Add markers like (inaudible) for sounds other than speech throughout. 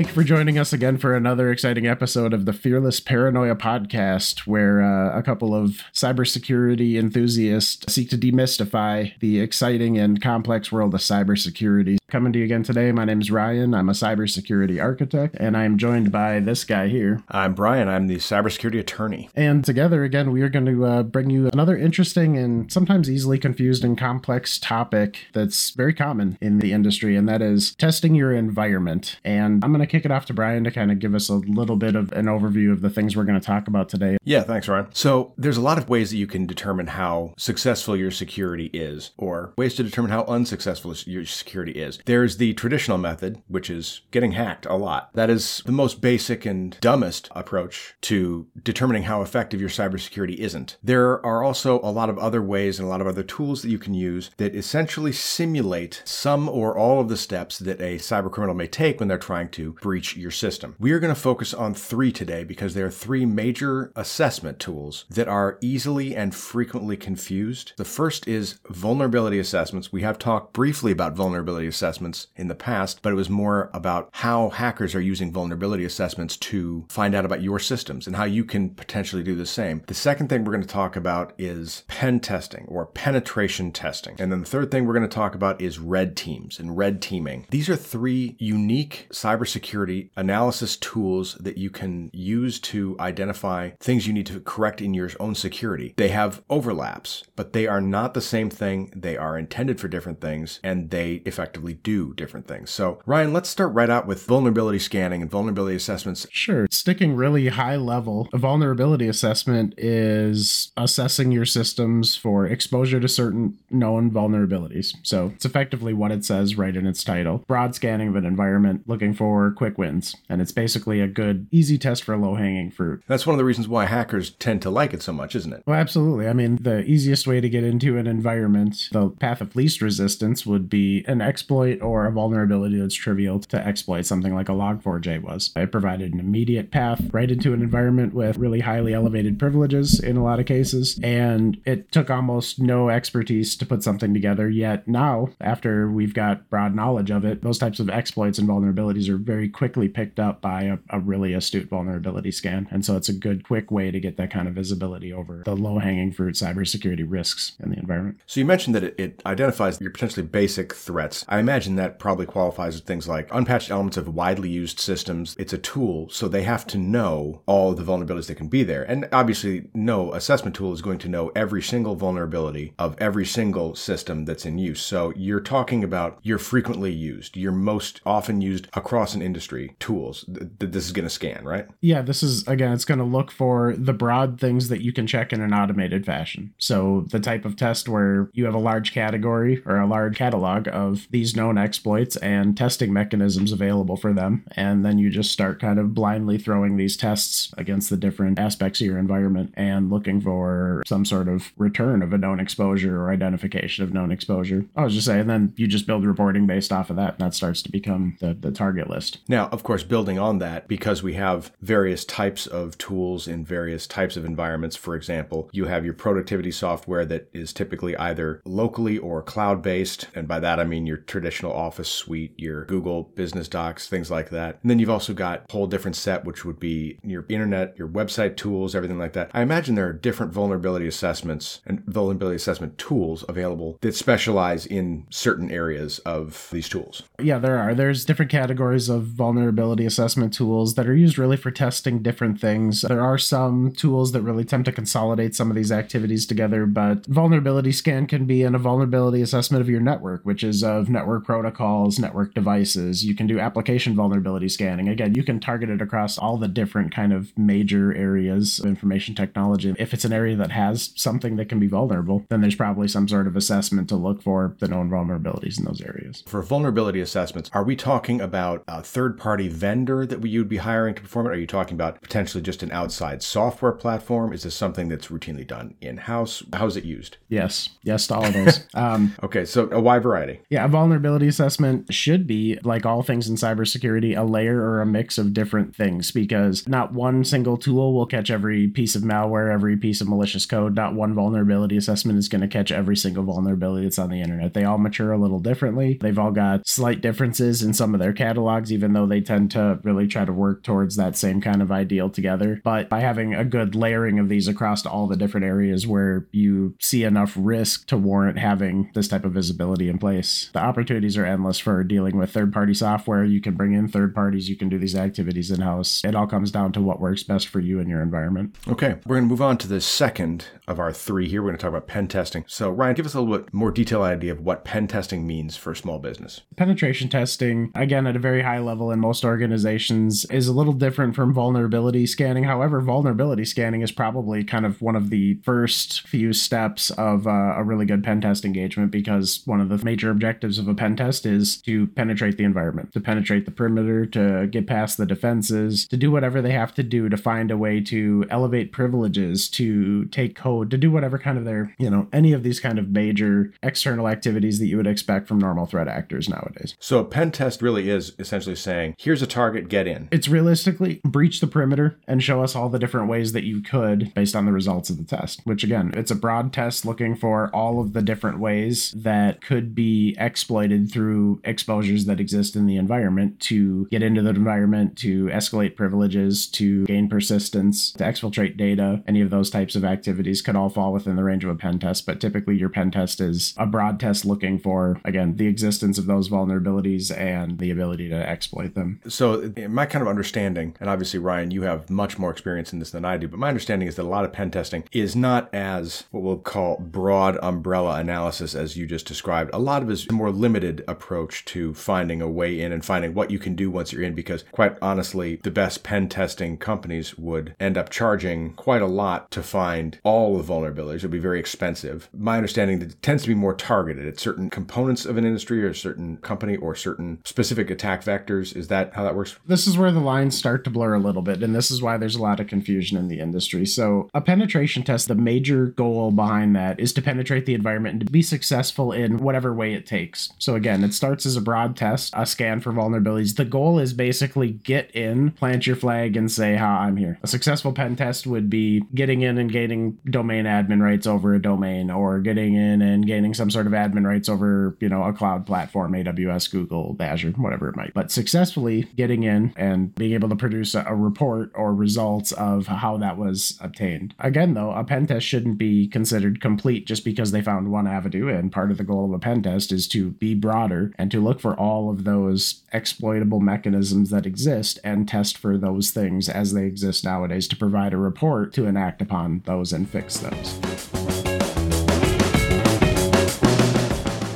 thank you for joining us again for another exciting episode of the Fearless Paranoia podcast, where uh, a couple of cybersecurity enthusiasts seek to demystify the exciting and complex world of cybersecurity. Coming to you again today, my name is Ryan. I'm a cybersecurity architect, and I'm joined by this guy here. I'm Brian. I'm the cybersecurity attorney. And together, again, we are going to uh, bring you another interesting and sometimes easily confused and complex topic that's very common in the industry, and that is testing your environment. And I'm going to kick it off to Brian to kind of give us a little bit of an overview of the things we're going to talk about today. Yeah, thanks, Ryan. So, there's a lot of ways that you can determine how successful your security is, or ways to determine how unsuccessful your security is. There's the traditional method, which is getting hacked a lot. That is the most basic and dumbest approach to determining how effective your cybersecurity isn't. There are also a lot of other ways and a lot of other tools that you can use that essentially simulate some or all of the steps that a cybercriminal may take when they're trying to breach your system. We are going to focus on three today because there are three major assessment tools that are easily and frequently confused. The first is vulnerability assessments. We have talked briefly about vulnerability assessments in the past, but it was more about how hackers are using vulnerability assessments to find out about your systems and how you can potentially do the same. The second thing we're going to talk about is pen testing or penetration testing. And then the third thing we're going to talk about is red teams and red teaming. These are three unique cybersecurity analysis tools that you can use to identify things you need to correct in your own security. They have overlaps, but they are not the same thing. They are intended for different things and they effectively do different things. So, Ryan, let's start right out with vulnerability scanning and vulnerability assessments. Sure. Sticking really high level, a vulnerability assessment is assessing your systems for exposure to certain known vulnerabilities. So, it's effectively what it says right in its title broad scanning of an environment looking for quick wins. And it's basically a good, easy test for low hanging fruit. That's one of the reasons why hackers tend to like it so much, isn't it? Well, absolutely. I mean, the easiest way to get into an environment, the path of least resistance would be an exploit or a vulnerability that's trivial to exploit, something like a log4j was. It provided an immediate path right into an environment with really highly elevated privileges in a lot of cases, and it took almost no expertise to put something together. Yet now, after we've got broad knowledge of it, those types of exploits and vulnerabilities are very quickly picked up by a, a really astute vulnerability scan. And so it's a good, quick way to get that kind of visibility over the low hanging fruit cybersecurity risks in the environment. So you mentioned that it, it identifies your potentially basic threats. I imagine that probably qualifies with things like unpatched elements of widely used systems. It's a tool, so they have to know all the vulnerabilities that can be there. And obviously, no assessment tool is going to know every single vulnerability of every single system that's in use. So you're talking about your frequently used, your most often used across an industry tools that this is going to scan, right? Yeah, this is again, it's going to look for the broad things that you can check in an automated fashion. So the type of test where you have a large category or a large catalog of these known exploits and testing mechanisms available for them. And then you just start kind of blindly throwing these tests against the different aspects of your environment and looking for some sort of return of a known exposure or identification of known exposure. I was just saying, then you just build reporting based off of that, and that starts to become the, the target list. Now, of course, building on that, because we have various types of tools in various types of environments, for example, you have your productivity software that is typically either locally or cloud based. And by that, I mean your traditional Office suite, your Google Business Docs, things like that. And then you've also got a whole different set, which would be your internet, your website tools, everything like that. I imagine there are different vulnerability assessments and vulnerability assessment tools available that specialize in certain areas of these tools. Yeah, there are. There's different categories of vulnerability assessment tools that are used really for testing different things. There are some tools that really attempt to consolidate some of these activities together, but vulnerability scan can be in a vulnerability assessment of your network, which is of network protocols, network devices. You can do application vulnerability scanning. Again, you can target it across all the different kind of major areas of information technology. If it's an area that has something that can be vulnerable, then there's probably some sort of assessment to look for the known vulnerabilities in those areas. For vulnerability assessments, are we talking about a third party vendor that you'd be hiring to perform it? Are you talking about potentially just an outside software platform? Is this something that's routinely done in house? How is it used? Yes. Yes to all of those. (laughs) um, okay, so a wide variety. Yeah, vulnerability vulnerability assessment should be, like all things in cybersecurity, a layer or a mix of different things because not one single tool will catch every piece of malware, every piece of malicious code. Not one vulnerability assessment is going to catch every single vulnerability that's on the internet. They all mature a little differently. They've all got slight differences in some of their catalogs, even though they tend to really try to work towards that same kind of ideal together. But by having a good layering of these across all the different areas where you see enough risk to warrant having this type of visibility in place, the opportunities are endless for dealing with third party software. You can bring in third parties, you can do these activities in house. It all comes down to what works best for you and your environment. Okay, we're going to move on to the second of our three here. We're going to talk about pen testing. So, Ryan, give us a little bit more detailed idea of what pen testing means for a small business. Penetration testing, again, at a very high level in most organizations, is a little different from vulnerability scanning. However, vulnerability scanning is probably kind of one of the first few steps of uh, a really good pen test engagement because one of the major objectives of a pen test is to penetrate the environment, to penetrate the perimeter, to get past the defenses, to do whatever they have to do to find a way to elevate privileges, to take code, to do whatever kind of their, you know, any of these kind of major external activities that you would expect from normal threat actors nowadays. So, a pen test really is essentially saying, here's a target, get in. It's realistically breach the perimeter and show us all the different ways that you could based on the results of the test, which again, it's a broad test looking for all of the different ways that could be exploited through exposures that exist in the environment to get into the environment, to escalate privileges, to gain persistence, to exfiltrate data. Any of those types of activities could all fall within the range of a pen test, but typically your pen test is a broad test looking for, again, the existence of those vulnerabilities and the ability to exploit them. So, my kind of understanding, and obviously, Ryan, you have much more experience in this than I do, but my understanding is that a lot of pen testing is not as what we'll call broad umbrella analysis as you just described. A lot of it is more limited approach to finding a way in and finding what you can do once you're in, because quite honestly, the best pen testing companies would end up charging quite a lot to find all the vulnerabilities. It would be very expensive. My understanding that it tends to be more targeted at certain components of an industry or a certain company or certain specific attack vectors. Is that how that works? This is where the lines start to blur a little bit, and this is why there's a lot of confusion in the industry. So, a penetration test, the major goal behind that is to penetrate the environment and to be successful in whatever way it takes. So, again, it starts as a broad test, a scan for vulnerabilities. The goal is basically get in, plant your flag, and say, Ha, I'm here. A successful pen test would be getting in and gaining domain admin rights over a domain, or getting in and gaining some sort of admin rights over, you know, a cloud platform, AWS, Google, Azure, whatever it might. But successfully getting in and being able to produce a report or results of how that was obtained. Again, though, a pen test shouldn't be considered complete just because they found one avenue. And part of the goal of a pen test is to be broader and to look for all of those exploitable mechanisms that exist and test for those things as they exist nowadays to provide a report to enact upon those and fix those.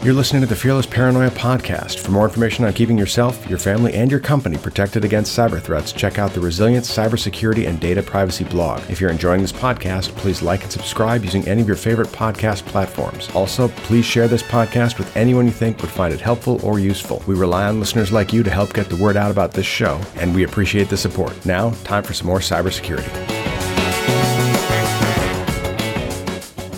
You're listening to the Fearless Paranoia podcast. For more information on keeping yourself, your family, and your company protected against cyber threats, check out the Resilience Cybersecurity and Data Privacy blog. If you're enjoying this podcast, please like and subscribe using any of your favorite podcast platforms. Also, please share this podcast with anyone you think would find it helpful or useful. We rely on listeners like you to help get the word out about this show, and we appreciate the support. Now, time for some more cybersecurity.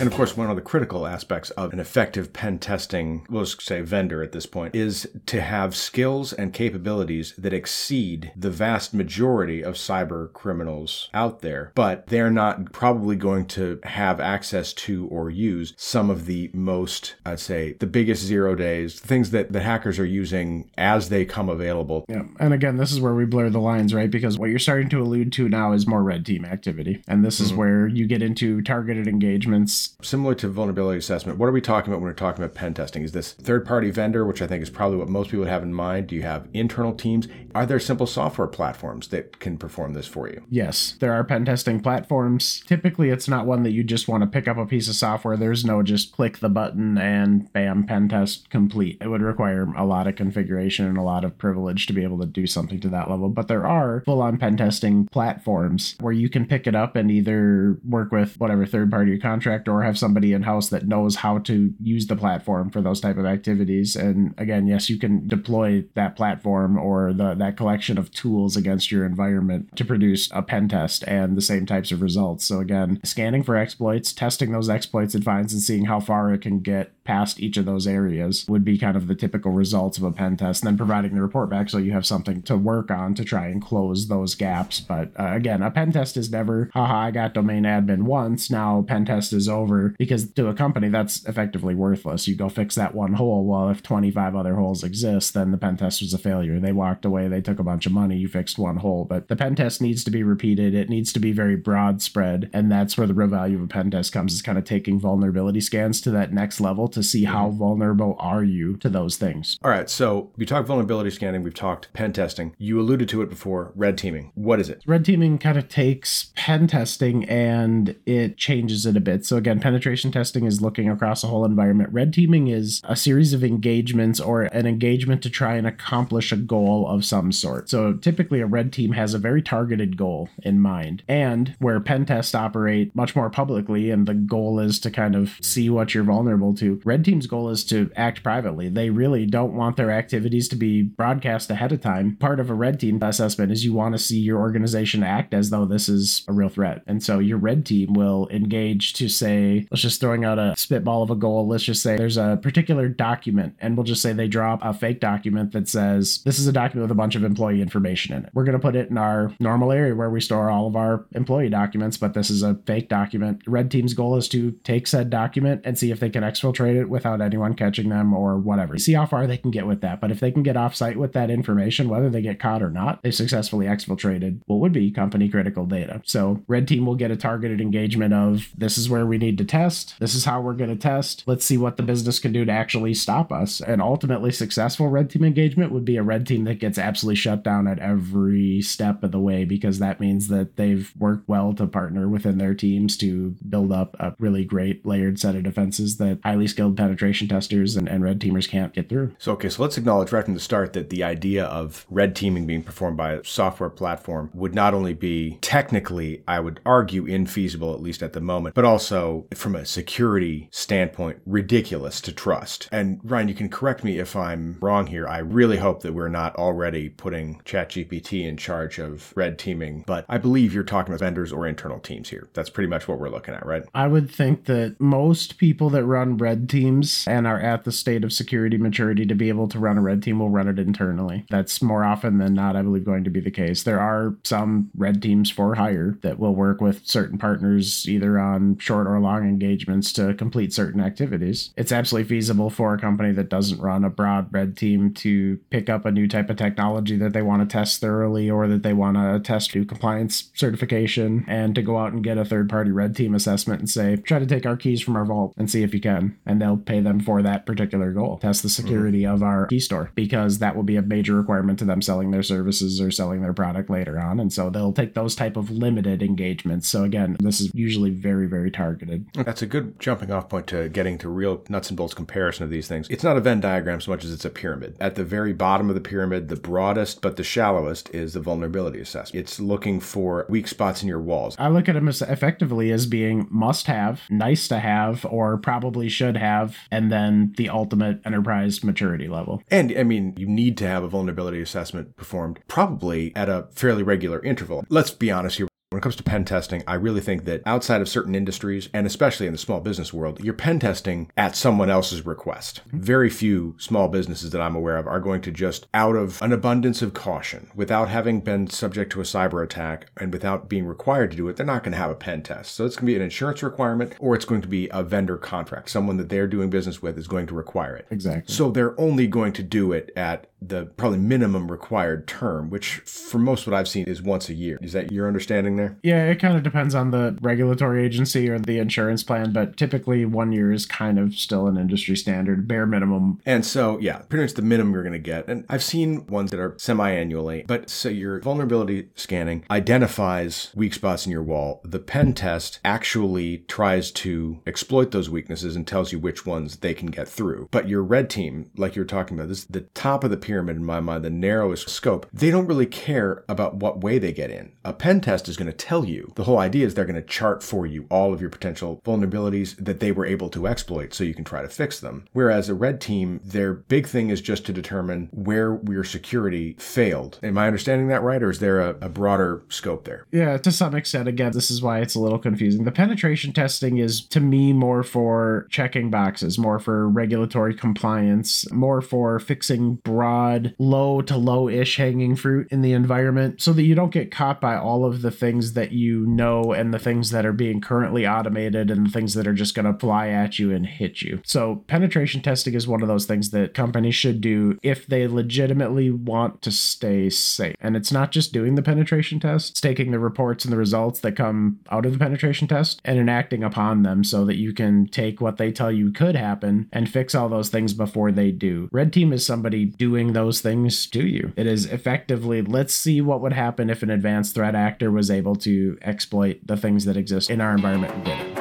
And of course, one of the critical aspects of an effective pen testing, we'll say vendor at this point, is to have skills and capabilities that exceed the vast majority of cyber criminals out there. But they're not probably going to have access to or use some of the most, I'd say, the biggest zero days, things that the hackers are using as they come available. Yeah. And again, this is where we blur the lines, right? Because what you're starting to allude to now is more red team activity. And this is mm-hmm. where you get into targeted engagements Similar to vulnerability assessment, what are we talking about when we're talking about pen testing? Is this third party vendor, which I think is probably what most people would have in mind? Do you have internal teams? Are there simple software platforms that can perform this for you? Yes, there are pen testing platforms. Typically, it's not one that you just want to pick up a piece of software. There's no just click the button and bam, pen test complete. It would require a lot of configuration and a lot of privilege to be able to do something to that level. But there are full on pen testing platforms where you can pick it up and either work with whatever third party contract or or have somebody in house that knows how to use the platform for those type of activities. And again, yes, you can deploy that platform or the, that collection of tools against your environment to produce a pen test and the same types of results. So again, scanning for exploits, testing those exploits it finds, and seeing how far it can get past each of those areas would be kind of the typical results of a pen test. And then providing the report back so you have something to work on to try and close those gaps. But uh, again, a pen test is never, haha, I got domain admin once. Now pen test is over because to a company that's effectively worthless. You go fix that one hole. Well, if 25 other holes exist, then the pen test was a failure. They walked away, they took a bunch of money, you fixed one hole. But the pen test needs to be repeated. It needs to be very broad spread. And that's where the real value of a pen test comes is kind of taking vulnerability scans to that next level to see how mm-hmm. vulnerable are you to those things. All right. So we talked vulnerability scanning, we've talked pen testing. You alluded to it before, red teaming. What is it? Red teaming kind of takes pen testing and it changes it a bit. So again, penetration testing is looking across a whole environment. Red teaming is a series of engagements or an engagement to try and accomplish a goal of some sort. So typically a red team has a very targeted goal in mind. And where pen tests operate much more publicly and the goal is to kind of see what you're vulnerable to, red team's goal is to act privately. They really don't want their activities to be broadcast ahead of time. Part of a red team assessment is you want to see your organization act as though this is a real threat. And so your red team will engage to say, let's just throwing out a spitball of a goal. Let's just say there's a particular document, and we'll just say they drop a fake document that says, this is a document with a bunch of employee information in it. We're going to put it in our normal area where we store all of our employee documents, but this is a fake document. Red team's goal is to take said document and see if they can exfiltrate it without anyone catching them or whatever. See how far they can get with that. But if they can get offsite with that information, whether they get caught or not, they've successfully exfiltrated what would be company critical data. So red team will get a targeted engagement of this is where we need to test. This is how we're going to test. Let's see what the business can do to actually stop us. And ultimately successful red team engagement would be a red team that gets absolutely shut down at every step of the way because that means that they've worked well to partner within their teams to build up a really great layered set of defenses that highly skilled penetration testers and, and red teamers can't get through. So, okay, so let's acknowledge right from the start that the idea of red teaming being performed by a software platform would not only be technically, I would argue, infeasible, at least at the moment, but also from a security standpoint, ridiculous to trust. And Ryan, you can correct me if I'm wrong here. I really hope that we're not already putting ChatGPT in charge of red teaming, but I believe you're talking about vendors or internal teams here. That's pretty much what we're looking at, right? I would think that most people that run red teams and are at the state of security maturity to be able to run a red team will run it internally. That's more often than not, I believe, going to be the case. There are some red teams for hire that will work with certain partners either on short or long engagements to complete certain activities. It's absolutely feasible for a company that doesn't run a broad red team to pick up a new type of technology that they want to test thoroughly or that they want to test new compliance certification and to go out and get a third party red team assessment and say, try to take our keys from our vault and see if you can. And they'll pay them for that particular goal. Test the security mm-hmm. of our key store because that will be a major requirement to them selling their services or selling their product later on. And so they'll take those type of limited engagements. So again, this is usually very, very targeted. That's a good jumping off point to getting to real nuts and bolts comparison of these things. It's not a Venn diagram so much as it's a pyramid. At the very bottom of the pyramid, the broadest but the shallowest is the vulnerability assessment. It's looking for weak spots in your walls. I look at them as effectively as being must have, nice to have, or probably should have, and then the ultimate enterprise maturity level. And I mean, you need to have a vulnerability assessment performed probably at a fairly regular interval. Let's be honest here. When it comes to pen testing, I really think that outside of certain industries, and especially in the small business world, you're pen testing at someone else's request. Mm-hmm. Very few small businesses that I'm aware of are going to just, out of an abundance of caution, without having been subject to a cyber attack and without being required to do it, they're not going to have a pen test. So it's going to be an insurance requirement or it's going to be a vendor contract. Someone that they're doing business with is going to require it. Exactly. So they're only going to do it at the probably minimum required term, which for most what I've seen is once a year. Is that your understanding there? Yeah, it kind of depends on the regulatory agency or the insurance plan, but typically one year is kind of still an industry standard, bare minimum. And so, yeah, pretty much the minimum you're going to get. And I've seen ones that are semi annually, but so your vulnerability scanning identifies weak spots in your wall. The pen test actually tries to exploit those weaknesses and tells you which ones they can get through. But your red team, like you were talking about, this is the top of the pyramid in my mind, the narrowest scope. They don't really care about what way they get in. A pen test is going to tell you. The whole idea is they're going to chart for you all of your potential vulnerabilities that they were able to exploit so you can try to fix them. Whereas a red team, their big thing is just to determine where your security failed. Am I understanding that right? Or is there a, a broader scope there? Yeah, to some extent. Again, this is why it's a little confusing. The penetration testing is to me more for checking boxes, more for regulatory compliance, more for fixing broad, low to low ish hanging fruit in the environment so that you don't get caught by all of the things that you know and the things that are being currently automated and the things that are just going to fly at you and hit you. So, penetration testing is one of those things that companies should do if they legitimately want to stay safe. And it's not just doing the penetration test, it's taking the reports and the results that come out of the penetration test and enacting upon them so that you can take what they tell you could happen and fix all those things before they do. Red team is somebody doing those things to you. It is effectively let's see what would happen if an advanced threat actor was able to exploit the things that exist in our environment and did it.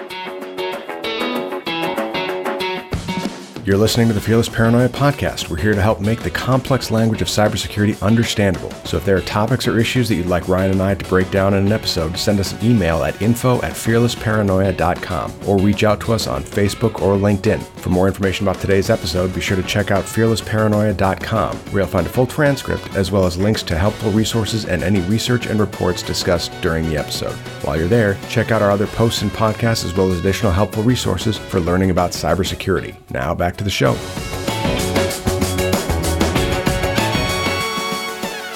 You're listening to the Fearless Paranoia podcast. We're here to help make the complex language of cybersecurity understandable. So if there are topics or issues that you'd like Ryan and I to break down in an episode, send us an email at info at fearlessparanoia.com or reach out to us on Facebook or LinkedIn. For more information about today's episode, be sure to check out fearlessparanoia.com, where you'll find a full transcript as well as links to helpful resources and any research and reports discussed during the episode. While you're there, check out our other posts and podcasts as well as additional helpful resources for learning about cybersecurity. Now back to the show.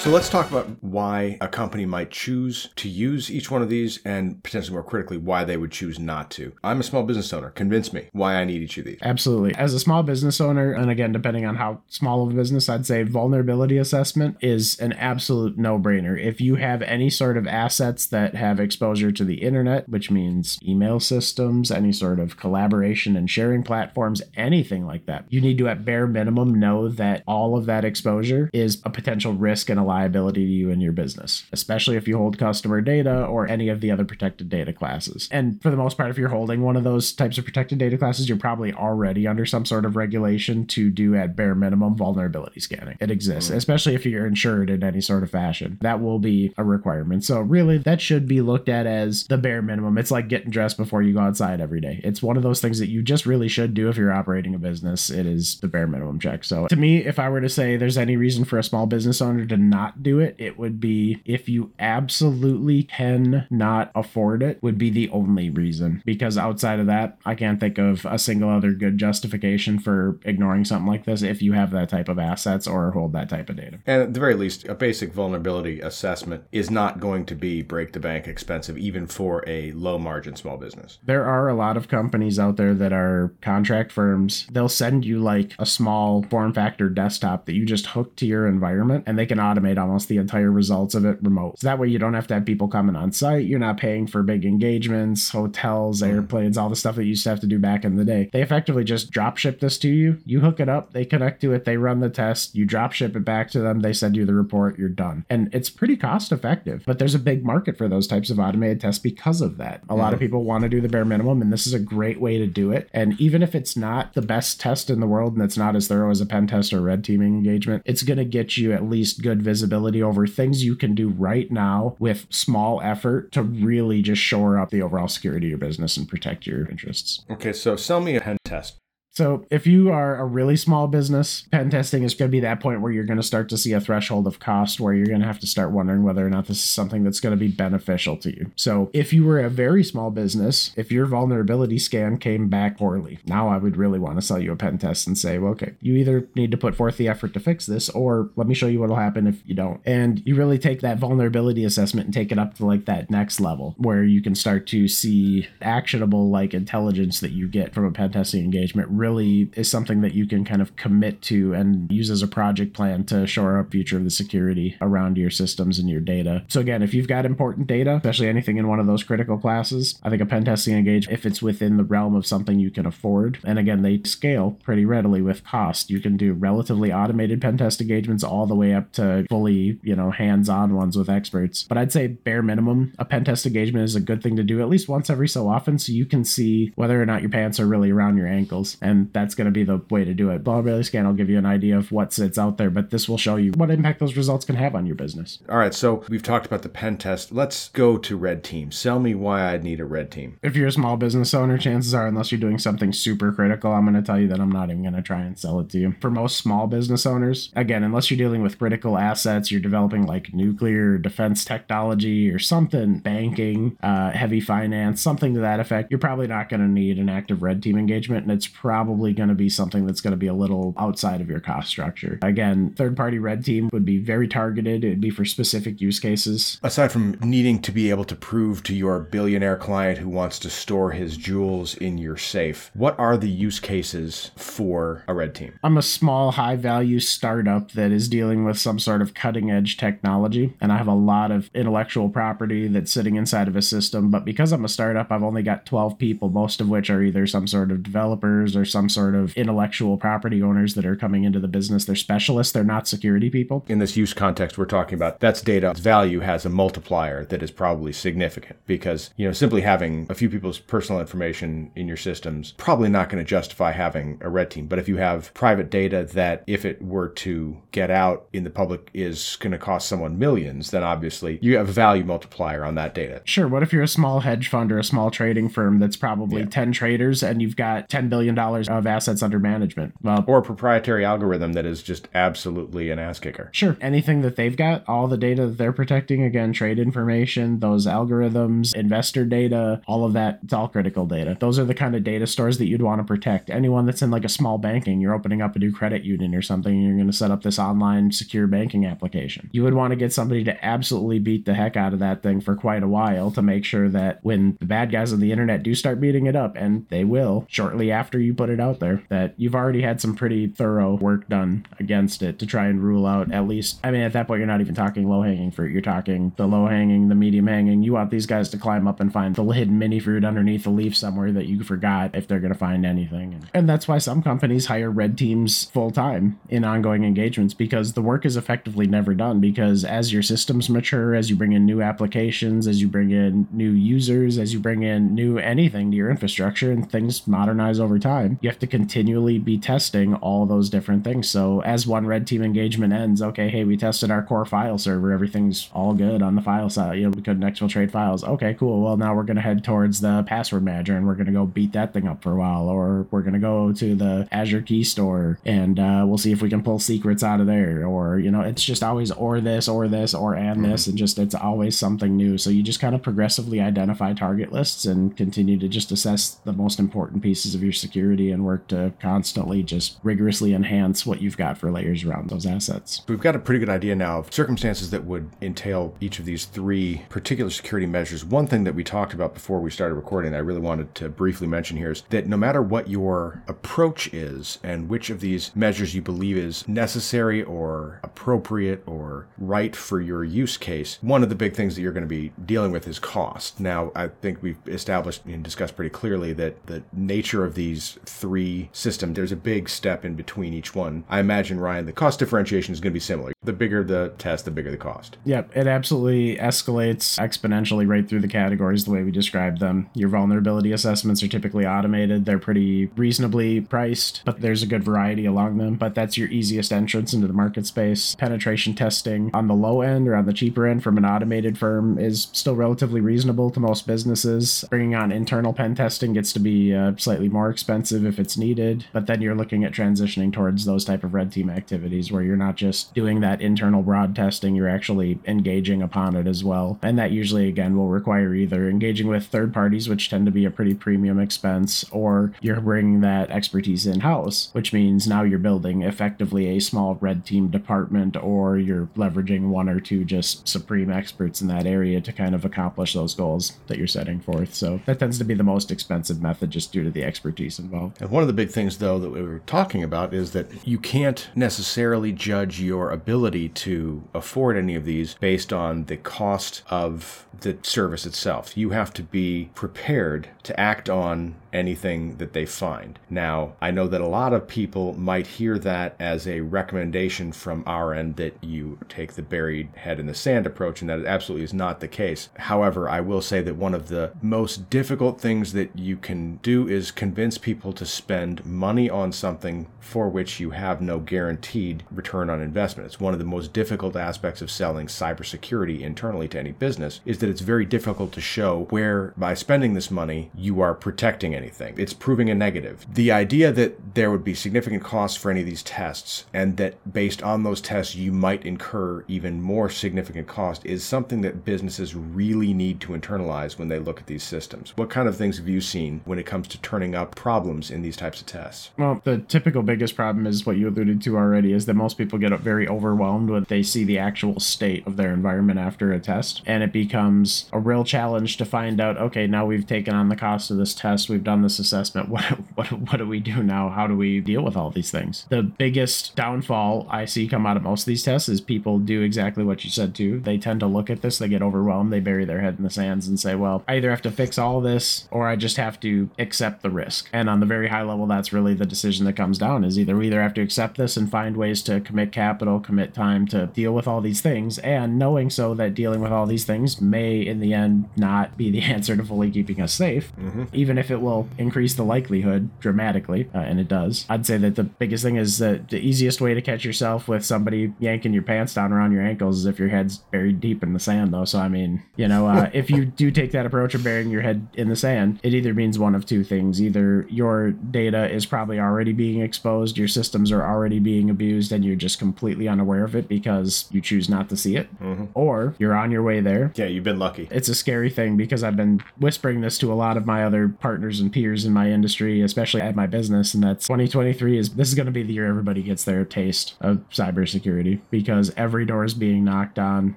So let's talk about why a company might choose to use each one of these and potentially more critically, why they would choose not to. I'm a small business owner. Convince me why I need each of these. Absolutely. As a small business owner, and again, depending on how small of a business, I'd say vulnerability assessment is an absolute no brainer. If you have any sort of assets that have exposure to the internet, which means email systems, any sort of collaboration and sharing platforms, anything like that, you need to at bare minimum know that all of that exposure is a potential risk and a liability to you and your business, especially if you hold customer data or any of the other protected data classes. And for the most part, if you're holding one of those types of protected data classes, you're probably already under some sort of regulation to do at bare minimum vulnerability scanning. It exists, mm-hmm. especially if you're insured in any sort of fashion. That will be a requirement. So really, that should be looked at as the bare minimum. It's like getting dressed before you go outside every day. It's one of those things that you just really should do if you're operating a business. It is the bare minimum check. So to me, if I were to say there's any reason for a small business owner to not not do it, it would be if you absolutely can not afford it, would be the only reason. Because outside of that, I can't think of a single other good justification for ignoring something like this if you have that type of assets or hold that type of data. And at the very least, a basic vulnerability assessment is not going to be break the bank expensive, even for a low margin small business. There are a lot of companies out there that are contract firms. They'll send you like a small form factor desktop that you just hook to your environment and they can automate almost the entire results of it remote. So that way you don't have to have people coming on site. You're not paying for big engagements, hotels, mm-hmm. airplanes, all the stuff that you used to have to do back in the day. They effectively just drop ship this to you. You hook it up, they connect to it, they run the test, you drop ship it back to them, they send you the report, you're done. And it's pretty cost effective, but there's a big market for those types of automated tests because of that. A lot of people want to do the bare minimum, and this is a great way to do it. And even if it's not the best test in the world and it's not as thorough as a pen test or red teaming engagement, it's going to get you at least good visibility visibility over things you can do right now with small effort to really just shore up the overall security of your business and protect your interests. Okay, so sell me a pen test. So, if you are a really small business, pen testing is going to be that point where you're going to start to see a threshold of cost where you're going to have to start wondering whether or not this is something that's going to be beneficial to you. So, if you were a very small business, if your vulnerability scan came back poorly, now I would really want to sell you a pen test and say, well, okay, you either need to put forth the effort to fix this, or let me show you what'll happen if you don't. And you really take that vulnerability assessment and take it up to like that next level where you can start to see actionable like intelligence that you get from a pen testing engagement really is something that you can kind of commit to and use as a project plan to shore up future of the security around your systems and your data. So again, if you've got important data, especially anything in one of those critical classes, I think a pen testing engage if it's within the realm of something you can afford. And again, they scale pretty readily with cost. You can do relatively automated pen test engagements all the way up to fully, you know, hands-on ones with experts. But I'd say bare minimum, a pen test engagement is a good thing to do at least once every so often so you can see whether or not your pants are really around your ankles. And And that's going to be the way to do it. Vulnerability scan will give you an idea of what sits out there, but this will show you what impact those results can have on your business. All right, so we've talked about the pen test. Let's go to red team. Sell me why I'd need a red team. If you're a small business owner, chances are, unless you're doing something super critical, I'm going to tell you that I'm not even going to try and sell it to you. For most small business owners, again, unless you're dealing with critical assets, you're developing like nuclear defense technology or something, banking, uh, heavy finance, something to that effect, you're probably not going to need an active red team engagement. And it's probably going to be something that's going to be a little outside of your cost structure. Again, third party red team would be very targeted, it'd be for specific use cases. Aside from needing to be able to prove to your billionaire client who wants to store his jewels in your safe, what are the use cases for a red team? I'm a small, high value startup that is dealing with some sort of cutting edge technology, and I have a lot of intellectual property that's sitting inside of a system. But because I'm a startup, I've only got 12 people, most of which are either some sort of developers or some sort of intellectual property owners that are coming into the business. They're specialists, they're not security people. In this use context we're talking about, that's data. Its value has a multiplier that is probably significant because, you know, simply having a few people's personal information in your systems probably not going to justify having a red team. But if you have private data that if it were to get out in the public is going to cost someone millions, then obviously you have a value multiplier on that data. Sure. What if you're a small hedge fund or a small trading firm that's probably yeah. 10 traders and you've got $10 billion of assets under management? Well, or a proprietary algorithm that is just absolutely an ass kicker. Sure. Anything that they've got, all the data that they're protecting, again, trade information, those algorithms, investor data, all of that, it's all critical data. Those are the kind of data stores that you'd want to protect. Anyone that's in like a small banking, you're opening up a new credit union or something, you're going to set up this online secure banking application. You would want to get somebody to absolutely beat the heck out of that thing for quite a while to make sure that when the bad guys on the internet do start beating it up, and they will shortly after you put it out there, that you've already had some pretty thorough work done against it to try and rule out at least. I mean, at that point, you're not even talking low hanging fruit. You're talking the low hanging, the medium hanging. You want these guys to climb up and find the hidden mini fruit underneath the leaf somewhere that you forgot if they're going to find anything. And that's why some companies hire red teams full time in ongoing engagements because the work is effectively never done. Because as your systems mature, as you bring in new applications, as you bring in new users, as you bring in new anything to your infrastructure and things modernize over time, you have to continually be testing all those different things. So as one red team engagement ends, okay, hey, we tested our core file server, everything's all good on the file side. You know, we couldn't exfiltrate files. Okay, cool. Well, now we're going to head towards the password manager and we're going to go beat that thing up for a while, or we're going to go to the Azure key store and uh, we'll see if we can pull secrets out of there. Or, you know, it's just always or this, or this, or and this, mm-hmm. and just it's always something new. So you just kind of progressively identify target lists and continue to just assess the most important pieces of your security and work to constantly just rigorously enhance what you've got for layers around those assets. We've got a pretty good idea now of circumstances that would entail each of these three particular security measures. One thing that we talked about before we started recording, I really wanted to briefly mention here is that no matter what your approach is and which of these measures you believe is necessary or appropriate or right for your use case, one of the big things that you're going to be dealing with is cost. Now, I think we've established and discussed pretty clearly that the nature of these three system, there's a big step in between each one. I imagine, Ryan, the cost differentiation is going to be similar. The bigger the test, the bigger the cost. Yep, it absolutely escalates exponentially right through the categories the way we described them. Your vulnerability assessments are typically automated, they're pretty reasonably priced, but there's a good variety along them. But that's your easiest entrance into the market space. Penetration testing on the low end or on the cheaper end from an automated firm is still relatively reasonable to most businesses. Bringing on internal pen testing gets to be uh, slightly more expensive if it's needed, but then you're looking at transitioning towards those type of red team activities where you're not just doing that internal broad testing, you're actually engaging upon it as well. And that usually, again, will require either engaging with third parties, which tend to be a pretty premium expense, or you're bringing that expertise in house, which means now you're building effectively a small red team department, or you're leveraging one or two just supreme experts in that area to kind of accomplish those goals that you're setting forth. So that tends to be the most expensive method just due to the expertise involved. And one of the big things, though, that we were talking about is that you can't necessarily judge your ability to afford any of these based on the cost of the service itself. You have to be prepared to act on anything that they find. Now, I know that a lot of people might hear that as a recommendation from our end that you take the buried head in the sand approach, and that absolutely is not the case. However, I will say that one of the most difficult things that you can do is convince people to spend money on something for which you have no guaranteed return on investment. It's one of the most difficult aspects of selling cybersecurity internally to any business is that it's very difficult to show where by spending this money you are protecting anything. It's proving a negative. The idea that there would be significant costs for any of these tests and that based on those tests you might incur even more significant cost is something that businesses really need to internalize when they look at these systems. What kind of things have you seen when it comes to turning up problems in these types of tests? Well, the typical biggest problem is what you alluded to already is that most people get very overwhelmed when they see the actual state of their environment after a test. And it becomes a real challenge to find out, okay, now we've taken on the cost of this test, we've done this assessment. (laughs) What what what do we do now? How do we deal with all these things? The biggest downfall I see come out of most of these tests is people do exactly what you said too. They tend to look at this, they get overwhelmed, they bury their head in the sands and say, well, I either have to fix all this or I just have to accept the risk. And on the very high level, that's really the decision that comes down is either we either have to accept this and find ways to commit capital, commit time to deal with all these things, and knowing so that dealing with all these things may in the end not be the (laughs) answer to fully keeping us safe, mm-hmm. even if it will increase the likelihood dramatically, uh, and it does. I'd say that the biggest thing is that the easiest way to catch yourself with somebody yanking your pants down around your ankles is if your head's buried deep in the sand, though. So, I mean, you know, uh, if you do take that approach of burying your head in the sand, it either means one of two things. Either your data is probably already being exposed, your systems are already being abused, and you're just completely unaware of it because you choose not to see it, mm-hmm. or you're on your way there. Yeah, you've been lucky. It's a scary thing because I've been whispering this to a lot of my other partners and peers in my industry, especially at my business, and that's 2023 is this is going to be the year everybody gets their taste of cybersecurity because every door is being knocked on,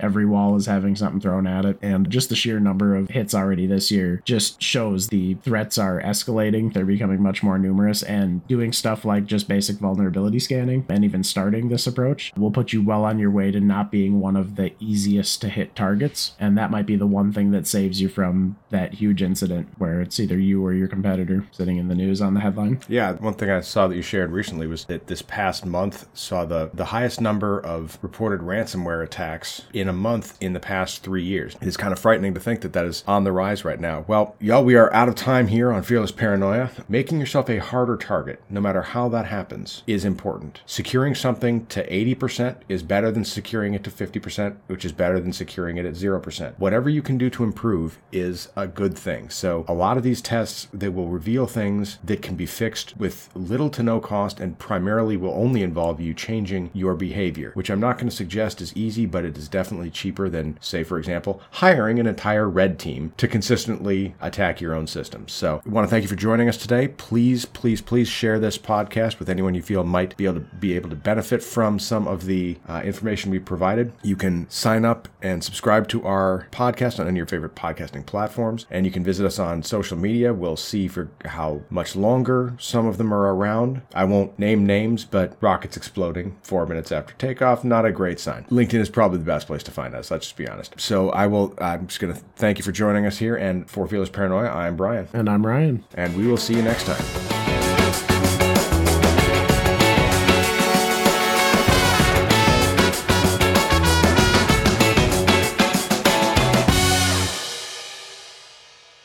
every wall is having something thrown at it, and just the sheer number of hits already this year just shows the threats are escalating. They're becoming much more numerous, and doing stuff like just basic vulnerability scanning and even starting this approach will put you well on your way to not being one of the easiest to hit targets. And that might be the one thing that saves you from that huge incident where it's either you or your competitor sitting in the news on the headline. Yeah, one thing I saw that you shared recently was that this past month saw the, the highest number of reported ransomware attacks in a month in the past three years. It's kind of frightening to think that that is on the rise right now. Well, y'all, we are out of time here on Fearless Paranoia. Making yourself a harder target, no matter how that happens, is important. Securing something to 80% is better than securing it to 50%, which is better than securing it at 0%. Whatever you can do to improve is a good thing. So, a lot of these tests, they will reveal things that can be fixed with little to no cost and primarily will only involve you changing your behavior, which I'm not going to suggest is easy, but it is definitely cheaper than, say, for example, hiring an entire red team to consistently attack your own systems. So, I want to thank you for joining us today. Please, please, please share this podcast with anyone you feel might be able to be able to benefit from some of the uh, information we provided. You can sign up and subscribe to our podcast on any of your favorite podcasting platforms, and you can visit us on social media. We'll see for how much longer some of them are around. I won't name names, but rockets exploding four minutes after takeoff, not a great sign. LinkedIn is probably the best place to find us. Let's just be honest. So I will. I'm just going to thank you for joining us here, and for Fearless Paranoia, I'm Brian, and I'm Ryan, and we will see you next time.